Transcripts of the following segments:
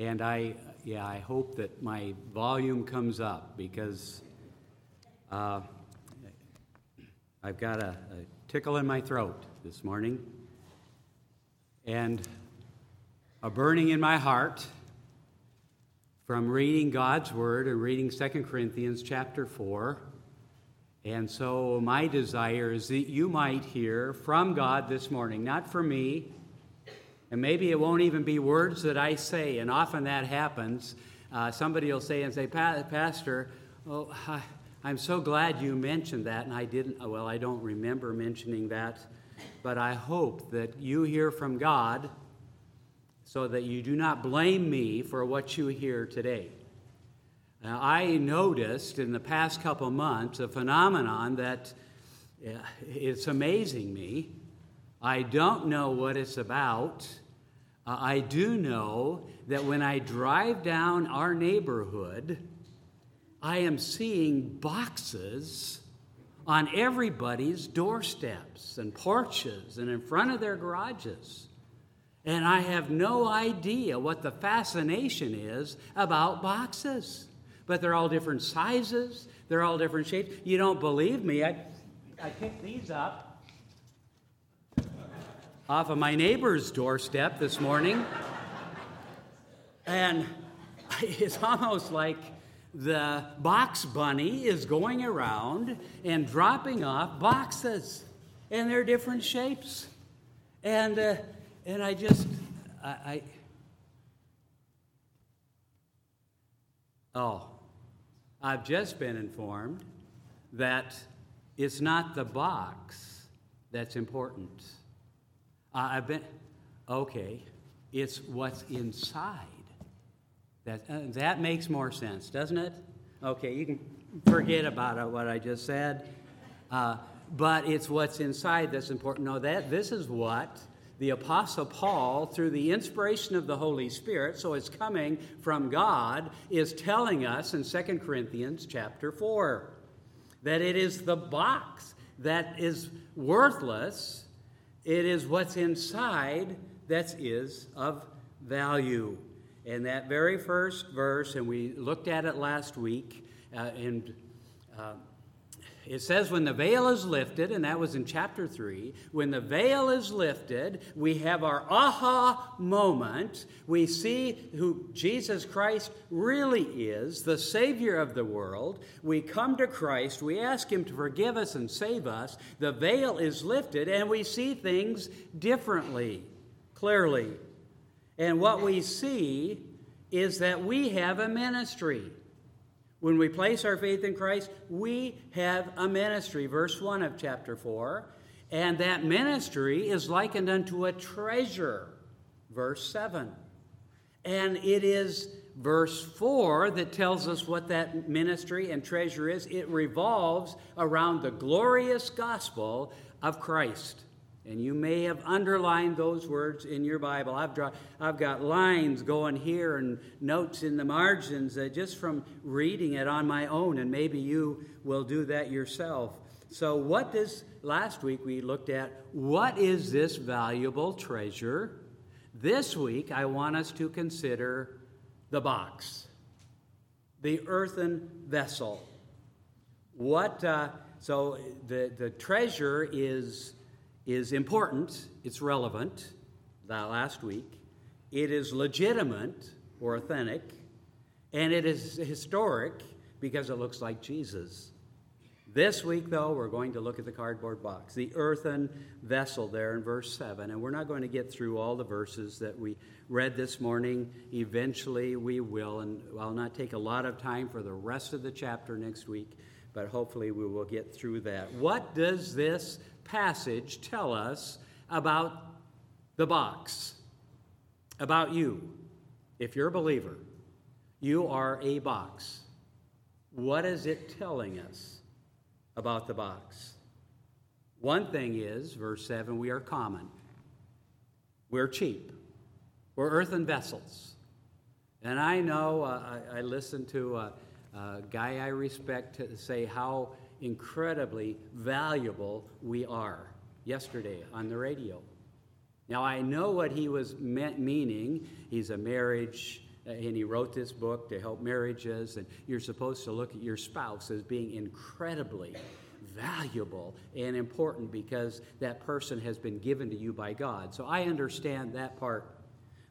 And I, yeah, I hope that my volume comes up because uh, I've got a, a tickle in my throat this morning and a burning in my heart from reading God's Word and reading 2 Corinthians chapter 4. And so, my desire is that you might hear from God this morning, not from me, and maybe it won't even be words that I say, and often that happens. Uh, somebody will say and say, Pastor, oh, I'm so glad you mentioned that, and I didn't, well, I don't remember mentioning that, but I hope that you hear from God so that you do not blame me for what you hear today. Now, I noticed in the past couple months a phenomenon that it's amazing me. I don't know what it's about. Uh, I do know that when I drive down our neighborhood, I am seeing boxes on everybody's doorsteps and porches and in front of their garages. And I have no idea what the fascination is about boxes. But they're all different sizes, they're all different shapes. You don't believe me? I, I picked these up off of my neighbor's doorstep this morning. And it's almost like the box bunny is going around and dropping off boxes, and they're different shapes. And, uh, and I just, I, I, oh, I've just been informed that it's not the box that's important. Uh, I've been, okay, it's what's inside. That, uh, that makes more sense, doesn't it? Okay, you can forget about it, what I just said. Uh, but it's what's inside that's important. No, that this is what the Apostle Paul, through the inspiration of the Holy Spirit, so it's coming from God, is telling us in 2 Corinthians chapter 4 that it is the box that is worthless it is what's inside that is of value. And that very first verse, and we looked at it last week, uh, and uh, it says, when the veil is lifted, and that was in chapter 3, when the veil is lifted, we have our aha moment. We see who Jesus Christ really is, the Savior of the world. We come to Christ, we ask Him to forgive us and save us. The veil is lifted, and we see things differently, clearly. And what we see is that we have a ministry. When we place our faith in Christ, we have a ministry. Verse 1 of chapter 4. And that ministry is likened unto a treasure. Verse 7. And it is verse 4 that tells us what that ministry and treasure is. It revolves around the glorious gospel of Christ. And you may have underlined those words in your Bible. I've, draw, I've got lines going here and notes in the margins just from reading it on my own, and maybe you will do that yourself. So, what does, last week we looked at, what is this valuable treasure? This week I want us to consider the box, the earthen vessel. What, uh, so the, the treasure is is important, it's relevant, that last week. It is legitimate or authentic, and it is historic because it looks like Jesus. This week, though, we're going to look at the cardboard box, the earthen vessel there in verse 7. And we're not going to get through all the verses that we read this morning. Eventually, we will. And I'll not take a lot of time for the rest of the chapter next week, but hopefully, we will get through that. What does this passage tell us about the box, about you. If you're a believer, you are a box. What is it telling us about the box? One thing is, verse 7, we are common. We're cheap. We're earthen vessels. And I know, uh, I, I listened to a, a, guy I respect to say how incredibly valuable we are yesterday on the radio. Now, I know what he was meant, meaning. He's a marriage uh, and he wrote this book to help marriages, and you're supposed to look at your spouse as being incredibly valuable and important because that person has been given to you by God. So I understand that part.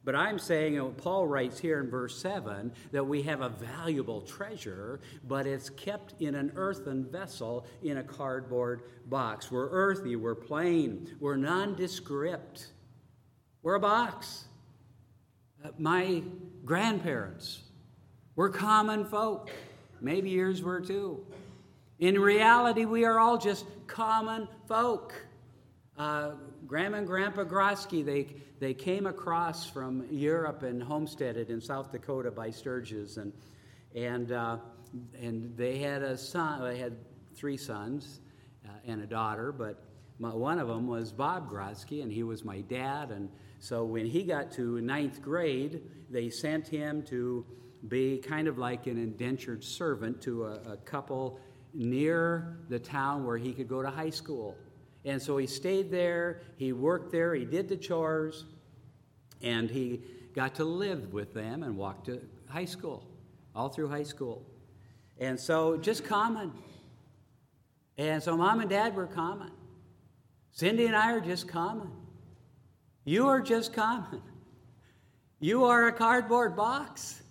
But I'm saying, what Paul writes here in verse 7 that we have a valuable treasure, but it's kept in an earthen vessel in a cardboard box. We're earthy, we're plain, we're nondescript. We're a box. Uh, my grandparents were common folk. Maybe yours were too. In reality, we are all just common folk. Uh, Grandma and Grandpa Grosky, they, they came across from Europe and homesteaded in South Dakota by Sturgis, and, and, uh, and they had a son, they had three sons uh, and a daughter, but my, one of them was Bob Grosky, and he was my dad, and so when he got to ninth grade, they sent him to be kind of like an indentured servant to a, a couple near the town where he could go to high school. And so he stayed there, he worked there, he did the chores, and he got to live with them and walk to high school, all through high school. And so just common. And so mom and dad were common. Cindy and I are just common. You are just common. You are a cardboard box.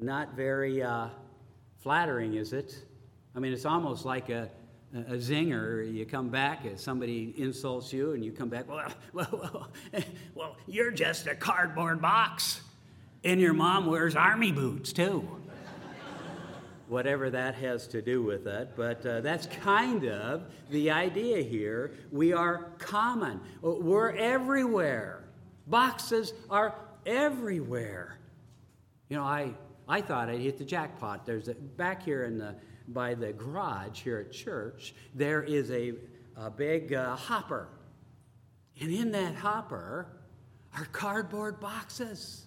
Not very uh, flattering, is it? I mean, it's almost like a, a zinger. You come back, if somebody insults you, and you come back, well, well, well, well, you're just a cardboard box. And your mom wears army boots, too. Whatever that has to do with it, but uh, that's kind of the idea here. We are common, we're everywhere. Boxes are everywhere. You know, I, I thought I'd hit the jackpot. There's a, back here in the by the garage here at church, there is a, a big uh, hopper. And in that hopper are cardboard boxes.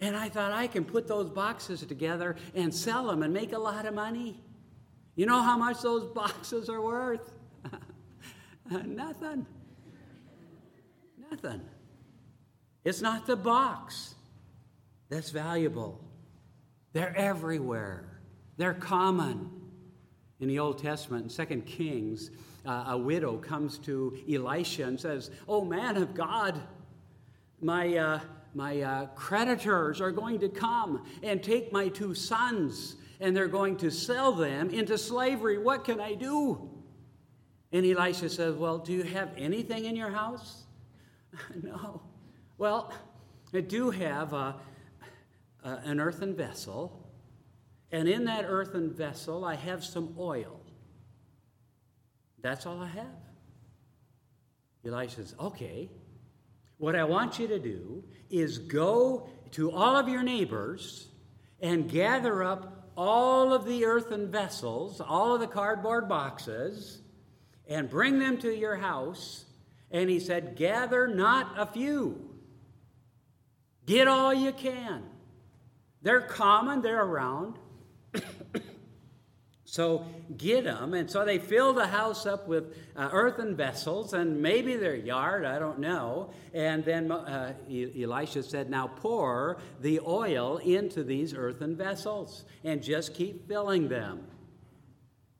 And I thought I can put those boxes together and sell them and make a lot of money. You know how much those boxes are worth? Nothing. Nothing. It's not the box that's valuable, they're everywhere. They're common. In the Old Testament, in 2 Kings, uh, a widow comes to Elisha and says, Oh, man of God, my, uh, my uh, creditors are going to come and take my two sons, and they're going to sell them into slavery. What can I do? And Elisha says, Well, do you have anything in your house? no. Well, I do have a, a, an earthen vessel and in that earthen vessel, I have some oil. That's all I have. Elisha says, Okay, what I want you to do is go to all of your neighbors and gather up all of the earthen vessels, all of the cardboard boxes, and bring them to your house. And he said, Gather not a few, get all you can. They're common, they're around. So get them. And so they fill the house up with uh, earthen vessels and maybe their yard, I don't know. And then uh, Elisha said, Now pour the oil into these earthen vessels and just keep filling them.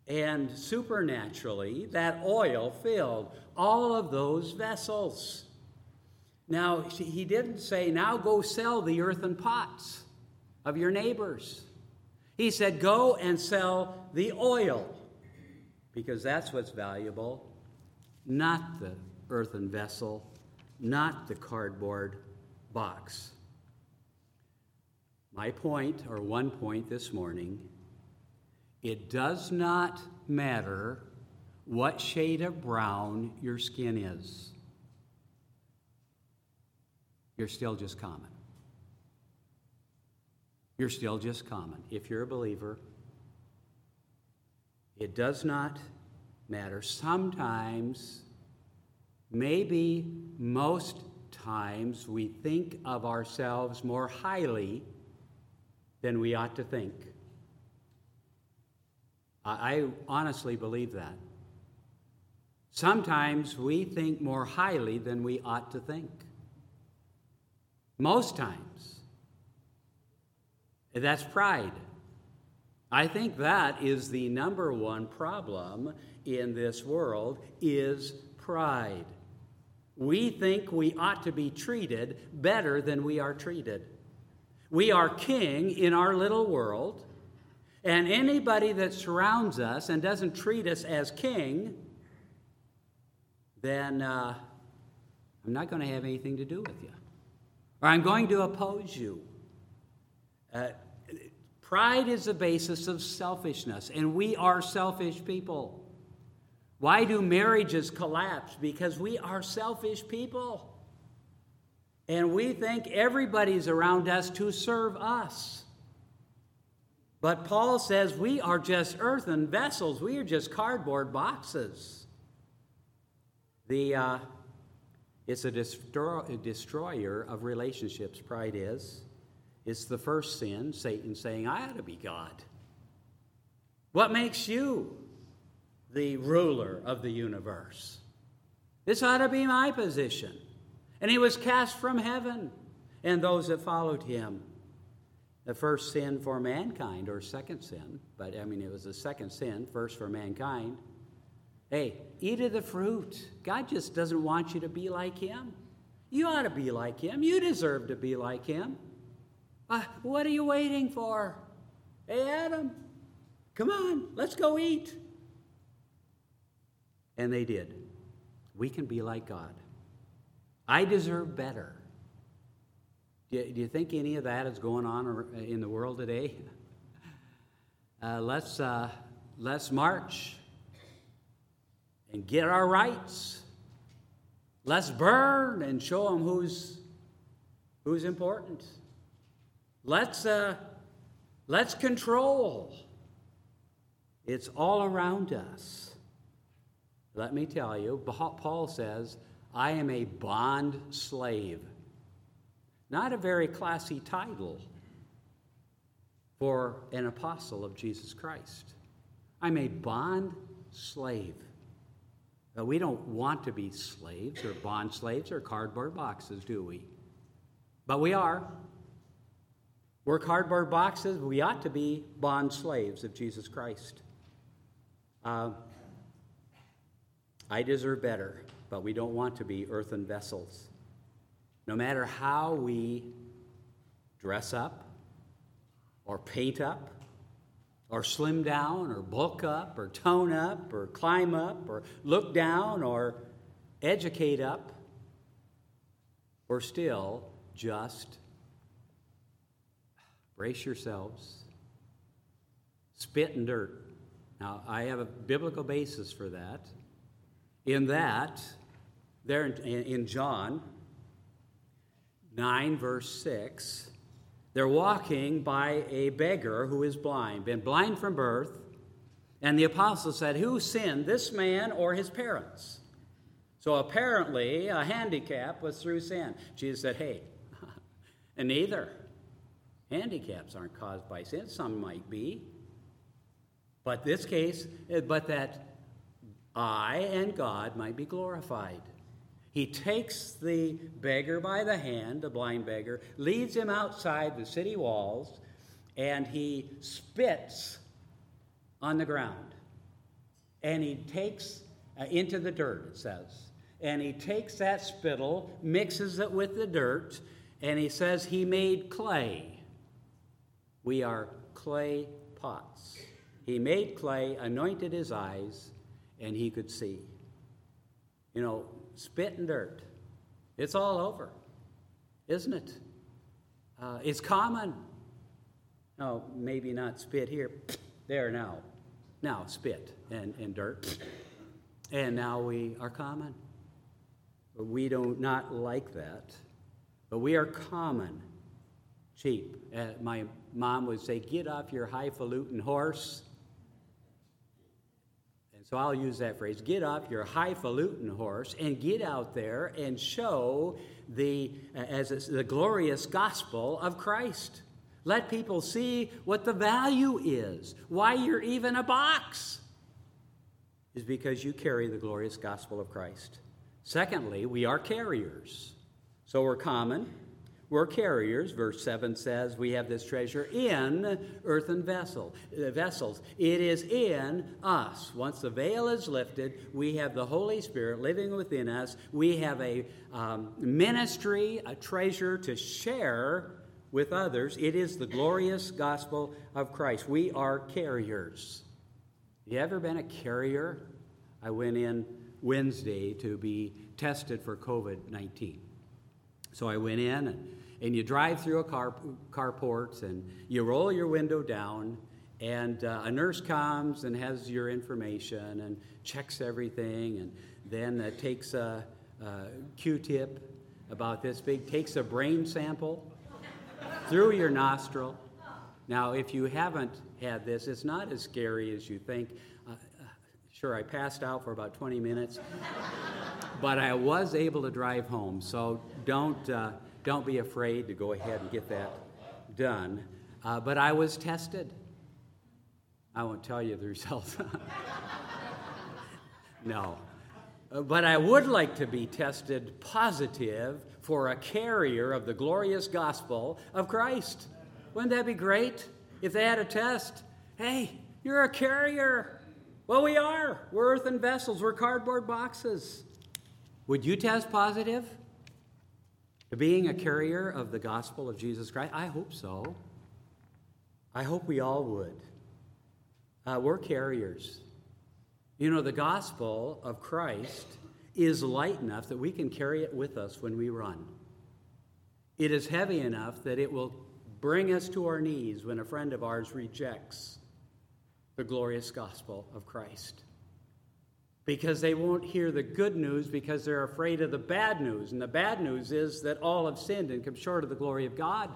And supernaturally, that oil filled all of those vessels. Now, he didn't say, Now go sell the earthen pots of your neighbors. He said, Go and sell the oil, because that's what's valuable, not the earthen vessel, not the cardboard box. My point, or one point this morning, it does not matter what shade of brown your skin is, you're still just common you're still just common. If you're a believer, it does not matter. Sometimes, maybe most times, we think of ourselves more highly than we ought to think. I honestly believe that. Sometimes we think more highly than we ought to think. Most times That's pride. I think that is the number one problem in this world is pride. We think we ought to be treated better than we are treated. We are king in our little world, and anybody that surrounds us and doesn't treat us as king, then uh, I'm not going to have anything to do with you. Or I'm going to oppose you. Uh, pride is the basis of selfishness, and we are selfish people. Why do marriages collapse? Because we are selfish people. And we think everybody's around us to serve us. But Paul says we are just earthen vessels, we are just cardboard boxes. The, uh, it's a destroyer of relationships, pride is. It's the first sin, Satan saying, I ought to be God. What makes you the ruler of the universe? This ought to be my position. And he was cast from heaven, and those that followed him. The first sin for mankind, or second sin, but I mean, it was the second sin, first for mankind Hey, eat of the fruit. God just doesn't want you to be like Him. You ought to be like Him. You deserve to be like Him. Uh, what are you waiting for? Hey, Adam, come on, let's go eat. And they did. We can be like God. I deserve better. Do you, think any of that is going on in the world today? Uh, let's, uh, let's march and get our rights. Let's burn and show them who's, who's important. Let's, uh, let's control. It's all around us. Let me tell you, Paul says, I am a bond slave. Not a very classy title for an apostle of Jesus Christ. I'm a bond slave. Now, we don't want to be slaves or bond slaves or cardboard boxes, do we? But we are. We're cardboard boxes. We ought to be bond slaves of Jesus Christ. Uh, I deserve better, but we don't want to be earthen vessels. No matter how we dress up or paint up or slim down or bulk up or tone up or climb up or look down or educate up or still just brace yourselves spit and dirt now i have a biblical basis for that in that there in, john 9 verse 6 they're walking by a beggar who is blind, been blind from birth. And the apostle said, Who sinned, this man or his parents? So apparently, a handicap was through sin. Jesus said, Hey, and neither. Handicaps aren't caused by sin. Some might be. But this case, but that I and God might be glorified. He takes the beggar by the hand, the blind beggar, leads him outside the city walls, and he spits on the ground. And he takes uh, into the dirt, it says. And he takes that spittle, mixes it with the dirt, and he says he made clay. We are clay pots. He made clay, anointed his eyes, and he could see. You know, spit and dirt. It's all over, isn't it? Uh, it's common. No, maybe not spit here. There now. Now spit and, and dirt. And now we are common. We do not like that. But we are common, cheap. Uh, my mom would say, Get off your highfalutin horse And so I'll use that phrase get off your highfalutin horse and get out there and show the, as the glorious gospel of Christ. Let people see what the value is, why you're even a box, is because you carry the glorious gospel of Christ. Secondly, we are carriers. So we're common, we're carriers. Verse 7 says we have this treasure in earthen vessel, uh, vessels. It is in us. Once the veil is lifted, we have the Holy Spirit living within us. We have a um, ministry, a treasure to share with others. It is the glorious gospel of Christ. We are carriers. You ever been a carrier? I went in Wednesday to be tested for COVID 19. So I went in, and, and you drive through a car, carport, and you roll your window down, and uh, a nurse comes and has your information and checks everything, and then uh, takes a, a Q-tip about this big, takes a brain sample through your nostril. Now, if you haven't had this, it's not as scary as you think. Uh, uh sure, I passed out for about 20 minutes but I was able to drive home. So don't, uh, don't be afraid to go ahead and get that done. Uh, but I was tested. I won't tell you the results. no. But I would like to be tested positive for a carrier of the glorious gospel of Christ. Wouldn't that be great if they had a test? Hey, you're a carrier. Well, we are. We're earthen vessels, we're cardboard boxes. Would you test positive being a carrier of the gospel of Jesus Christ? I hope so. I hope we all would. Uh, we're carriers. You know, the gospel of Christ is light enough that we can carry it with us when we run. It is heavy enough that it will bring us to our knees when a friend of ours rejects the glorious gospel of Christ because they won't hear the good news because they're afraid of the bad news. And the bad news is that all have sinned and come short of the glory of God.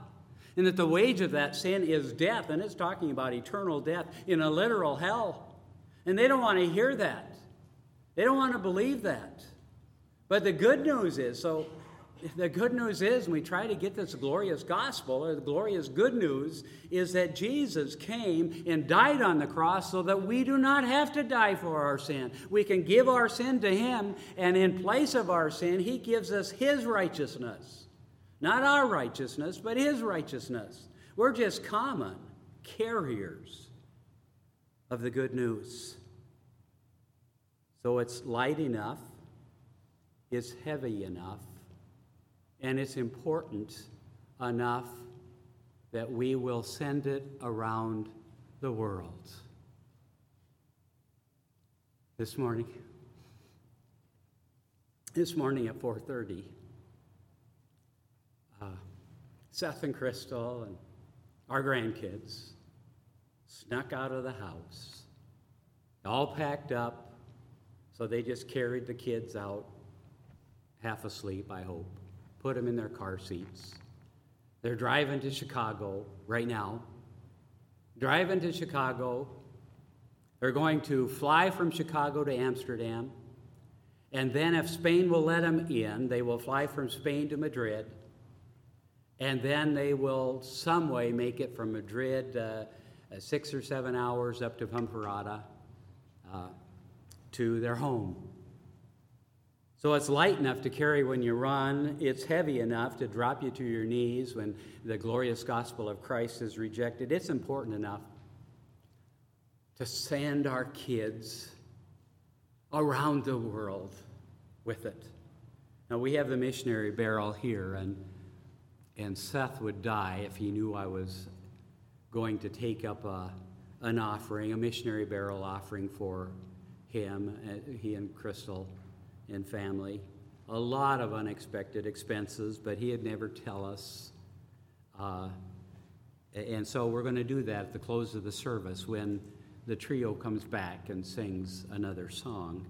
And that the wage of that sin is death. And it's talking about eternal death in a literal hell. And they don't want to hear that. They don't want to believe that. But the good news is so the good news is, we try to get this glorious gospel, or the glorious good news, is that Jesus came and died on the cross so that we do not have to die for our sin. We can give our sin to Him, and in place of our sin, He gives us His righteousness. Not our righteousness, but His righteousness. We're just common carriers of the good news. So it's light enough, it's heavy enough and it's important enough that we will send it around the world. This morning, this morning at 4:30, uh, Seth and Crystal and our grandkids snuck out of the house, all packed up, so they just carried the kids out, half asleep, I hope put them in their car seats. They're driving to Chicago right now. Driving to Chicago. They're going to fly from Chicago to Amsterdam. And then, if Spain will let them in, they will fly from Spain to Madrid. And then they will, some way, make it from Madrid uh, six or seven hours up to Ponferrada uh, to their home so it's light enough to carry when you run. It's heavy enough to drop you to your knees when the glorious gospel of Christ is rejected. It's important enough to send our kids around the world with it. Now, we have the missionary barrel here, and, and Seth would die if he knew I was going to take up a, an offering, a missionary barrel offering for him, uh, he and Crystal and family. A lot of unexpected expenses, but he had never tell us. Uh, and so we're going to do that at the close of the service when the trio comes back and sings another song.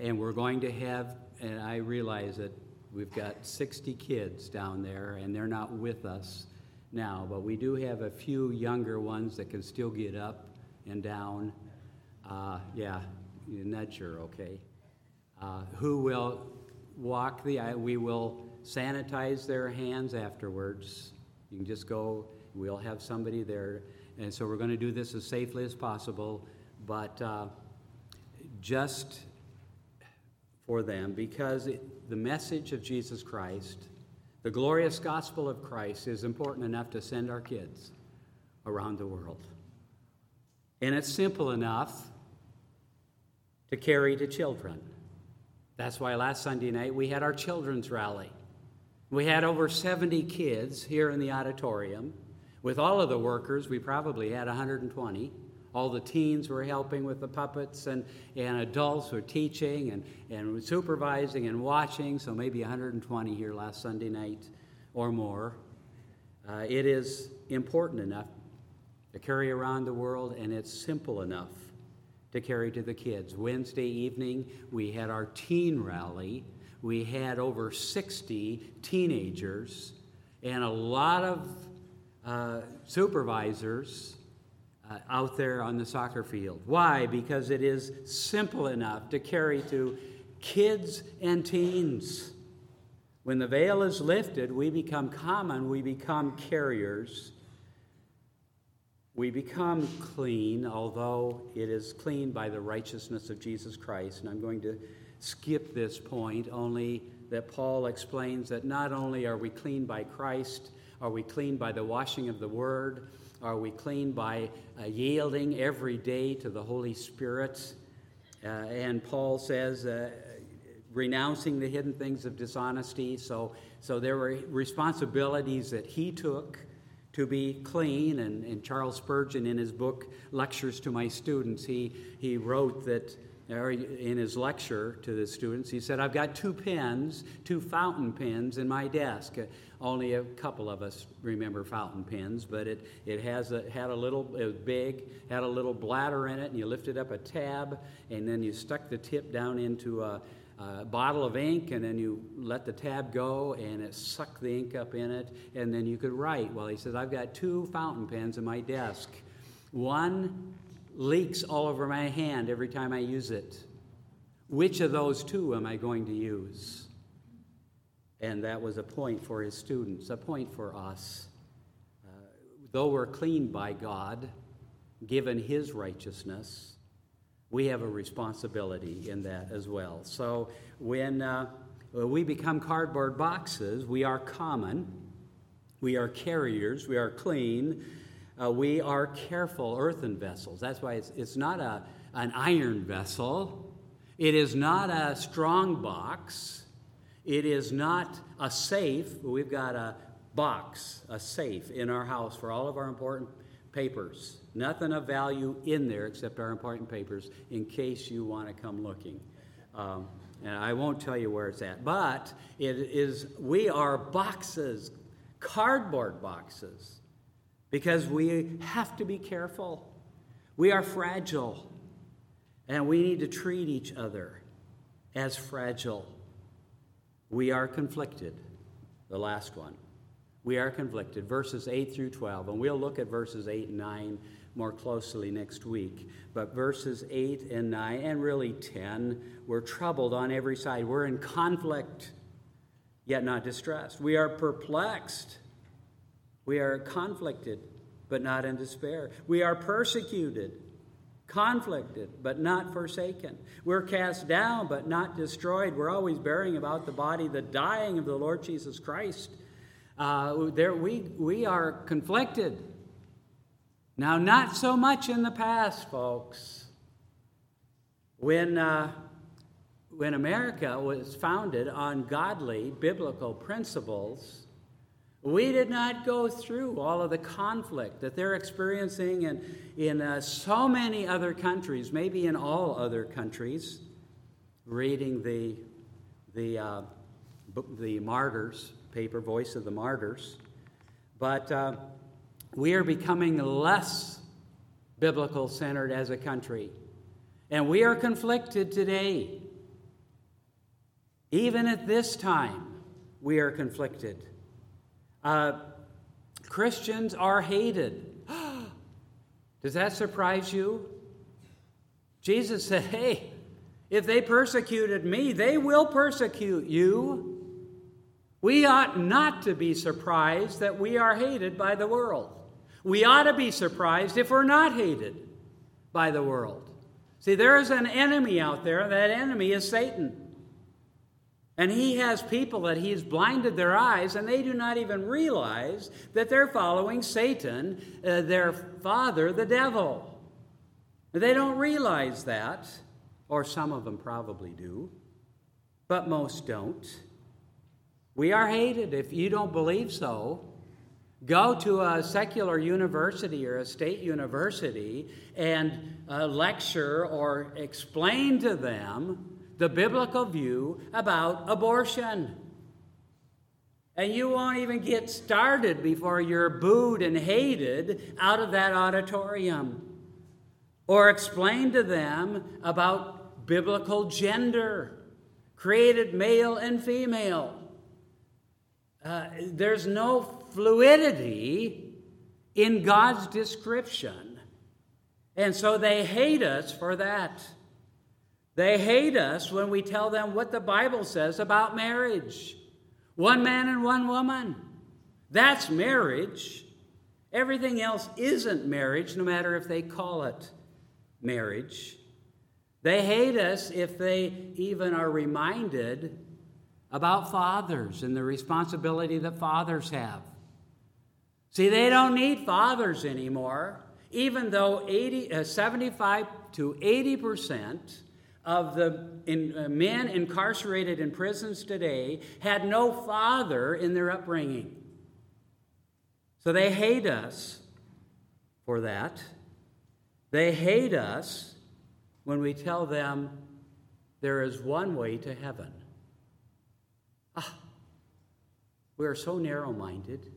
And we're going to have, and I realize that we've got 60 kids down there, and they're not with us now, but we do have a few younger ones that can still get up and down. Uh, yeah, nudge her, okay uh, who will walk the aisle. We will sanitize their hands afterwards. You can just go, we'll have somebody there. And so we're going to do this as safely as possible, but uh, just for them, because it, the message of Jesus Christ, The glorious gospel of Christ is important enough to send our kids around the world. And it's simple enough to carry to children. That's why last Sunday night we had our children's rally. We had over 70 kids here in the auditorium. With all of the workers, we probably had 120. All the teens were helping with the puppets, and, and adults were teaching and, and supervising and watching, so maybe 120 here last Sunday night or more. Uh, it is important enough to carry around the world, and it's simple enough to carry to the kids. Wednesday evening, we had our teen rally. We had over 60 teenagers and a lot of uh, supervisors uh, out there on the soccer field. Why? Because it is simple enough to carry to kids and teens. When the veil is lifted, we become common, we become carriers we become clean, although it is clean by the righteousness of Jesus Christ. And I'm going to skip this point, only that Paul explains that not only are we clean by Christ, are we clean by the washing of the Word, are we clean by uh, yielding every day to the Holy Spirit. Uh, and Paul says, uh, renouncing the hidden things of dishonesty. So, so there were responsibilities that he took to be clean. And, and Charles Spurgeon, in his book Lectures to My Students, he, he wrote that in his lecture to the students, he said, I've got two pens, two fountain pens in my desk. Uh, only a couple of us remember fountain pens, but it, it has a, had a little, big, had a little bladder in it, and you lifted up a tab, and then you stuck the tip down into a, bottle of ink, and then you let the tab go, and it sucked the ink up in it, and then you could write. Well, he says, I've got two fountain pens in my desk. One leaks all over my hand every time I use it. Which of those two am I going to use? And that was a point for his students, a point for us. Uh, though we're clean by God, given his righteousness, we have a responsibility in that as well. So when uh, we become cardboard boxes, we are common, we are carriers, we are clean, uh, we are careful earthen vessels. That's why it's, it's not a, an iron vessel, it is not a strong box, it is not a safe. We've got a box, a safe in our house for all of our important papers. Nothing of value in there except our important papers in case you want to come looking. Um, and I won't tell you where it's at. But it is, we are boxes, cardboard boxes, because we have to be careful. We are fragile, and we need to treat each other as fragile. We are conflicted, the last one. We are conflicted, verses 8 through 12. And we'll look at verses 8 and 9 more closely next week. But verses 8 and 9, and really 10, we're troubled on every side. We're in conflict, yet not distressed. We are perplexed. We are conflicted, but not in despair. We are persecuted, conflicted, but not forsaken. We're cast down, but not destroyed. We're always bearing about the body the dying of the Lord Jesus Christ. Uh, there, we, we are conflicted now, not so much in the past, folks. When, uh, when America was founded on godly biblical principles, we did not go through all of the conflict that they're experiencing in, in uh, so many other countries, maybe in all other countries. Reading the, the, uh, the Martyrs paper, Voice of the Martyrs. But uh, we are becoming less biblical centered as a country. And we are conflicted today. Even at this time, we are conflicted. Uh, Christians are hated. Does that surprise you? Jesus said, Hey, if they persecuted me, they will persecute you. We ought not to be surprised that we are hated by the world. We ought to be surprised if we're not hated by the world. See, there is an enemy out there, that enemy is Satan. And he has people that he's blinded their eyes, and they do not even realize that they're following Satan, uh, their father, the devil. They don't realize that, or some of them probably do, but most don't. We are hated. If you don't believe so, go to a secular university or a state university and uh, lecture or explain to them the biblical view about abortion. And you won't even get started before you're booed and hated out of that auditorium. Or explain to them about biblical gender, created male and female. Uh, there's no fluidity in God's description. And so they hate us for that. They hate us when we tell them what the Bible says about marriage one man and one woman. That's marriage. Everything else isn't marriage, no matter if they call it marriage. They hate us if they even are reminded about fathers and the responsibility that fathers have. See, they don't need fathers anymore, even though 80, uh, 75 to 80 percent of the in, uh, men incarcerated in prisons today had no father in their upbringing. So they hate us for that. They hate us when we tell them there is one way to heaven. Ah, we are so narrow minded.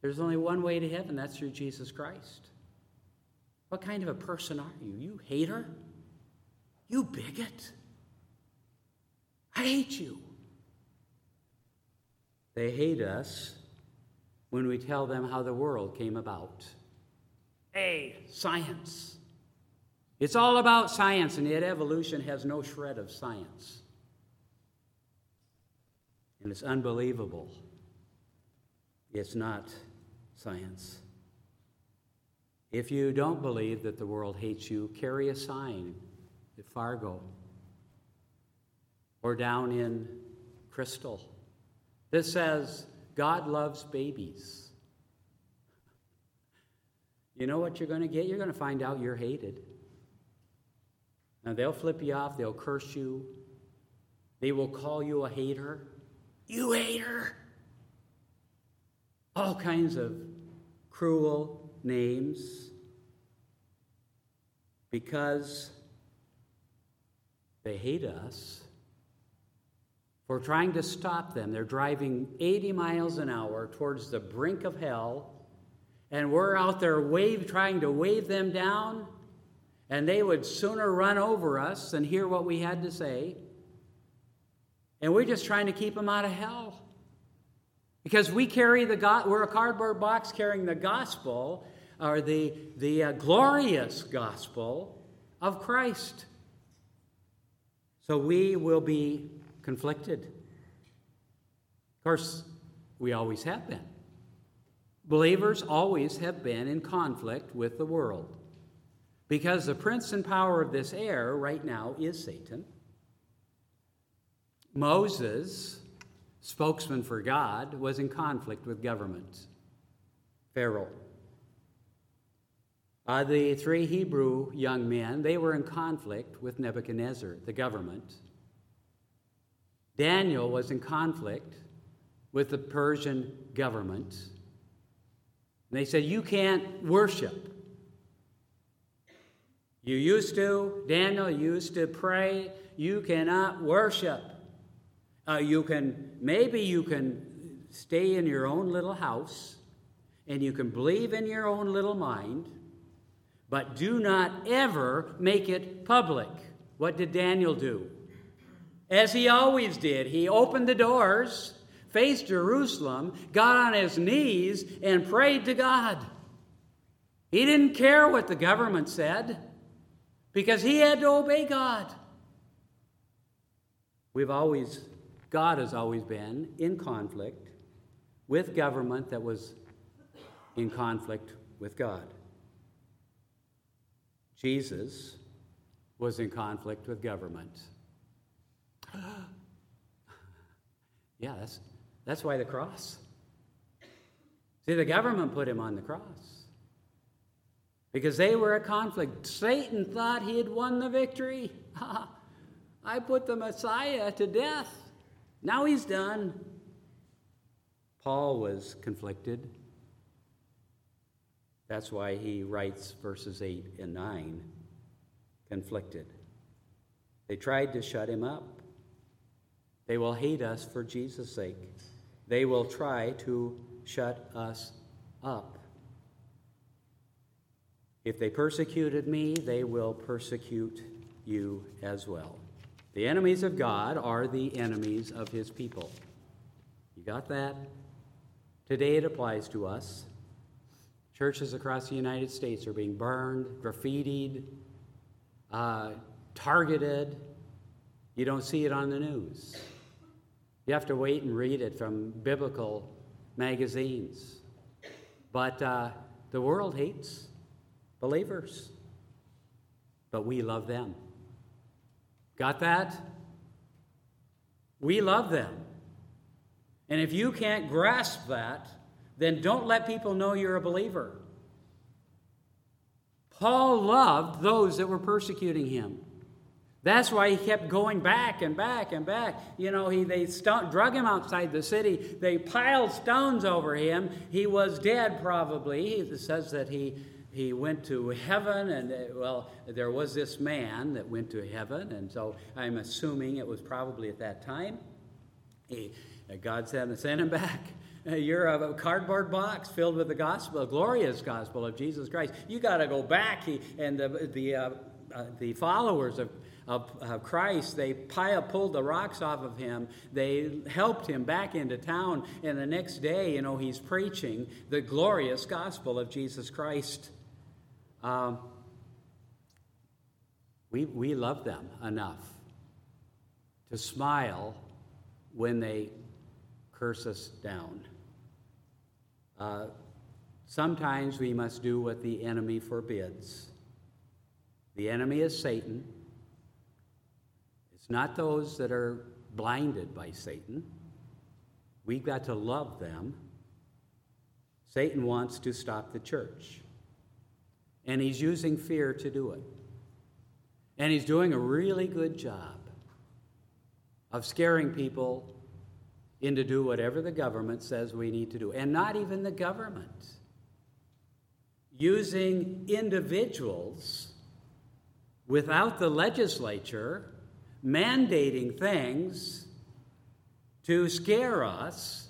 There's only one way to heaven, that's through Jesus Christ. What kind of a person are you? You hater? You bigot. I hate you. They hate us when we tell them how the world came about. Hey, science. It's all about science, and yet evolution has no shred of science. And it's unbelievable. It's not science. If you don't believe that the world hates you, carry a sign at Fargo or down in Crystal that says, God loves babies. You know what you're going to get? You're going to find out you're hated. Now, they'll flip you off, they'll curse you, they will call you a hater. You hater! All kinds of cruel names because they hate us for trying to stop them. They're driving 80 miles an hour towards the brink of hell, and we're out there wave, trying to wave them down, and they would sooner run over us than hear what we had to say. And we're just trying to keep them out of hell. Because we carry the God, we're a cardboard box carrying the gospel, or the, the uh, glorious gospel of Christ. So we will be conflicted. Of course, we always have been. Believers always have been in conflict with the world because the prince and power of this air right now is Satan. Moses, spokesman for God, was in conflict with government, Pharaoh. Uh, the three Hebrew young men, they were in conflict with Nebuchadnezzar, the government. Daniel was in conflict with the Persian government. And they said, You can't worship. You used to, Daniel used to pray. You cannot worship. Uh, you can, maybe you can stay in your own little house and you can believe in your own little mind but do not ever make it public. What did Daniel do? As he always did, he opened the doors, faced Jerusalem, got on his knees, and prayed to God. He didn't care what the government said because he had to obey God. We've always, God has always been in conflict with government that was in conflict with God. Jesus was in conflict with government. Yeah, that's, that's why the cross. See, the government put him on the cross because they were a conflict. Satan thought he had won the victory. I put the Messiah to death. Now he's done. Paul was conflicted. That's why he writes verses 8 and 9 conflicted. They tried to shut him up. They will hate us for Jesus' sake. They will try to shut us up. If they persecuted me, they will persecute you as well. The enemies of God are the enemies of his people. You got that? Today it applies to us. Churches across the United States are being burned, graffitied, uh, targeted. You don't see it on the news. You have to wait and read it from biblical magazines. But uh, the world hates believers, but we love them. Got that? We love them. And if you can't grasp that, then don't let people know you're a believer. Paul loved those that were persecuting him. That's why he kept going back and back and back. You know, he, they st- drug him outside the city. They piled stones over him. He was dead, probably. It says that he, he went to heaven, and uh, well, there was this man that went to heaven, and so I'm assuming it was probably at that time. He, uh, God said, send him back. You're a cardboard box filled with the gospel, a glorious gospel of Jesus Christ. You got to go back. He, and the, the, uh, uh, the followers of, of, of, Christ, they pile, pulled the rocks off of him. They helped him back into town. And the next day, you know, he's preaching the glorious gospel of Jesus Christ. Um, we, we love them enough to smile when they curse us down. Uh, sometimes we must do what the enemy forbids. The enemy is Satan. It's not those that are blinded by Satan. We've got to love them. Satan wants to stop the church, and he's using fear to do it. And he's doing a really good job of scaring people into do whatever the government says we need to do. And not even the government. Using individuals without the legislature mandating things to scare us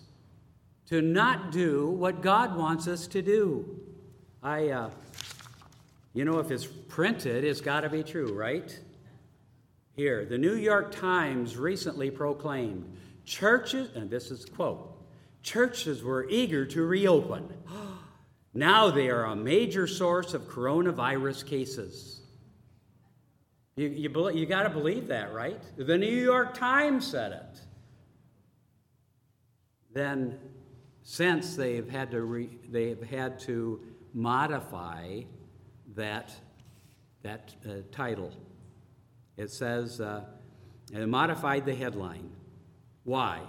to not do what God wants us to do. I, uh, you know, if it's printed, it's got to be true, right? Here, the New York Times recently proclaimed Churches, and this is quote, churches were eager to reopen. now they are a major source of coronavirus cases. You, you, you got to believe that, right? The New York Times said it. Then, since they've had to, re, they've had to modify that, that uh, title, it says, uh, and modified the headline why?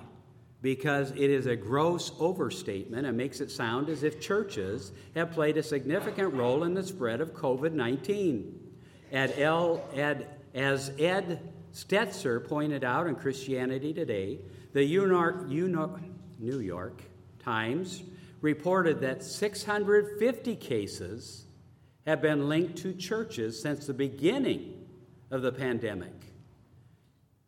Because it is a gross overstatement and makes it sound as if churches have played a significant role in the spread of COVID 19. As Ed Stetzer pointed out in Christianity Today, the New York Times reported that 650 cases have been linked to churches since the beginning of the pandemic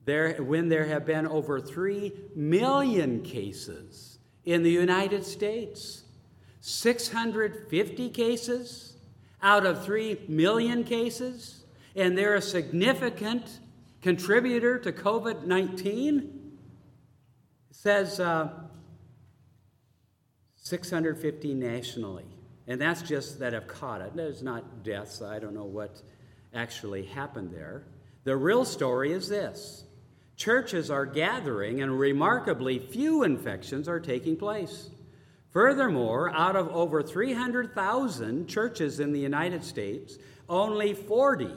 there, when there have been over 3 million cases in the United States. 650 cases out of 3 million cases, and they're a significant contributor to COVID 19. It says uh, 650 nationally, and that's just that have caught it. There's not deaths, I don't know what actually happened there. The real story is this churches are gathering and remarkably few infections are taking place. Furthermore, out of over 300,000 churches in the United States, only 40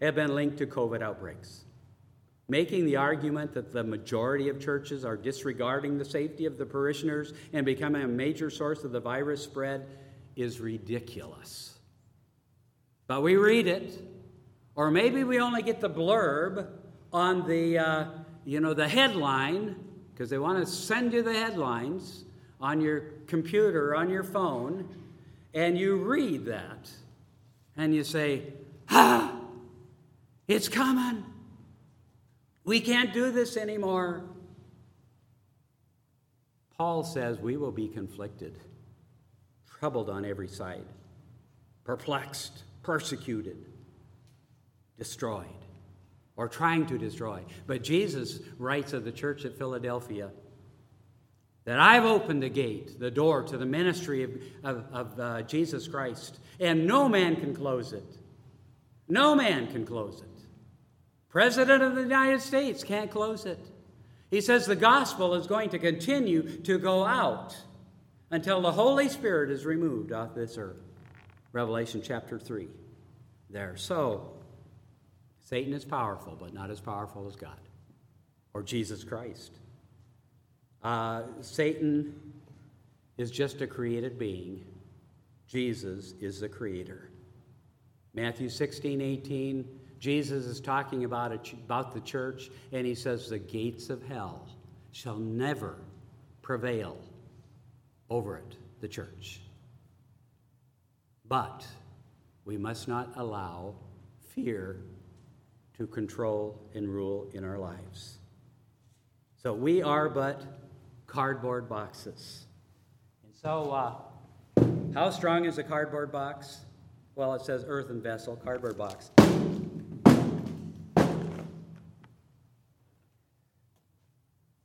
have been linked to COVID outbreaks. making the argument that the majority of churches are disregarding the safety of the parishioners and becoming a major source of the virus spread is ridiculous. But we read it, or maybe we only get the blurb on the, uh, you know, the headline, because they want to send you the headlines on your computer, on your phone, and you read that, and you say, ah, it's coming. We can't do this anymore. Paul says we will be conflicted, troubled on every side, perplexed, persecuted, destroyed, or trying to destroy. But Jesus writes of the church at Philadelphia that I've opened the gate, the door to the ministry of, of, of uh, Jesus Christ, and no man can close it. No man can close it. President of the United States can't close it. He says the gospel is going to continue to go out until the Holy Spirit is removed off this earth. Revelation chapter 3. There. So, Satan is powerful, but not as powerful as God or Jesus Christ. Uh, Satan is just a created being, Jesus is the creator. Matthew 16, 18, Jesus is talking about, a, about the church, and he says, The gates of hell shall never prevail over it, the church. But we must not allow fear to control and rule in our lives. So we are but cardboard boxes. And so, uh, how strong is a cardboard box? Well, it says earthen vessel, cardboard box.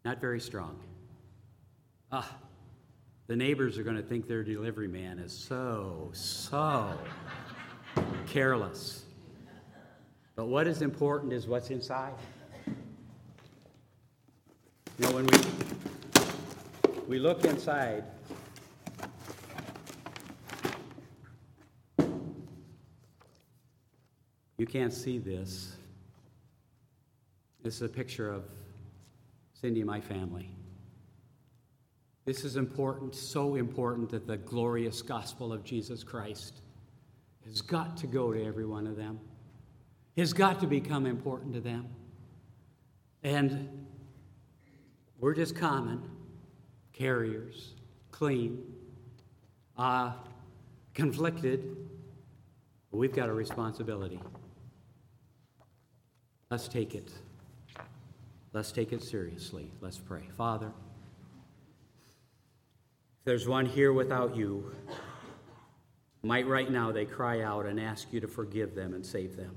Not very strong. Ah, the neighbors are going to think their delivery man is so, so careless. But what is important is what's inside. You know, when we we look inside, you can't see this. This is a picture of Cindy and my family. This is important, so important that the glorious gospel of Jesus Christ has got to go to every one of them, has got to become important to them. And we're just common carriers, clean, uh, conflicted, we've got a responsibility. Let's take it. Let's take it seriously. Let's pray. Father, there's one here without you, might right now they cry out and ask you to forgive them and save them.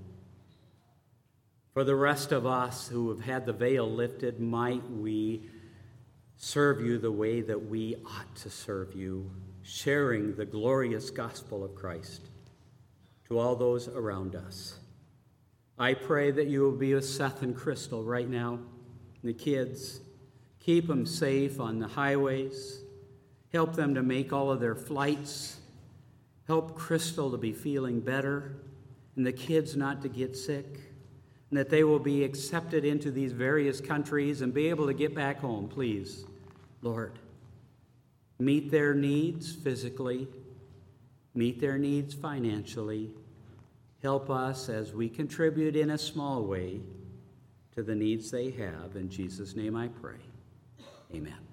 For the rest of us who have had the veil lifted, might we serve you the way that we ought to serve you, sharing the glorious gospel of Christ to all those around us. I pray that you will be with Seth and Crystal right now, and the kids. Keep them safe on the highways. Help them to make all of their flights. Help Crystal to be feeling better and the kids not to get sick. And that they will be accepted into these various countries and be able to get back home, please. Lord. Meet their needs physically, meet their needs financially. Help us as we contribute in a small way to the needs they have. In Jesus' name I pray. Amen.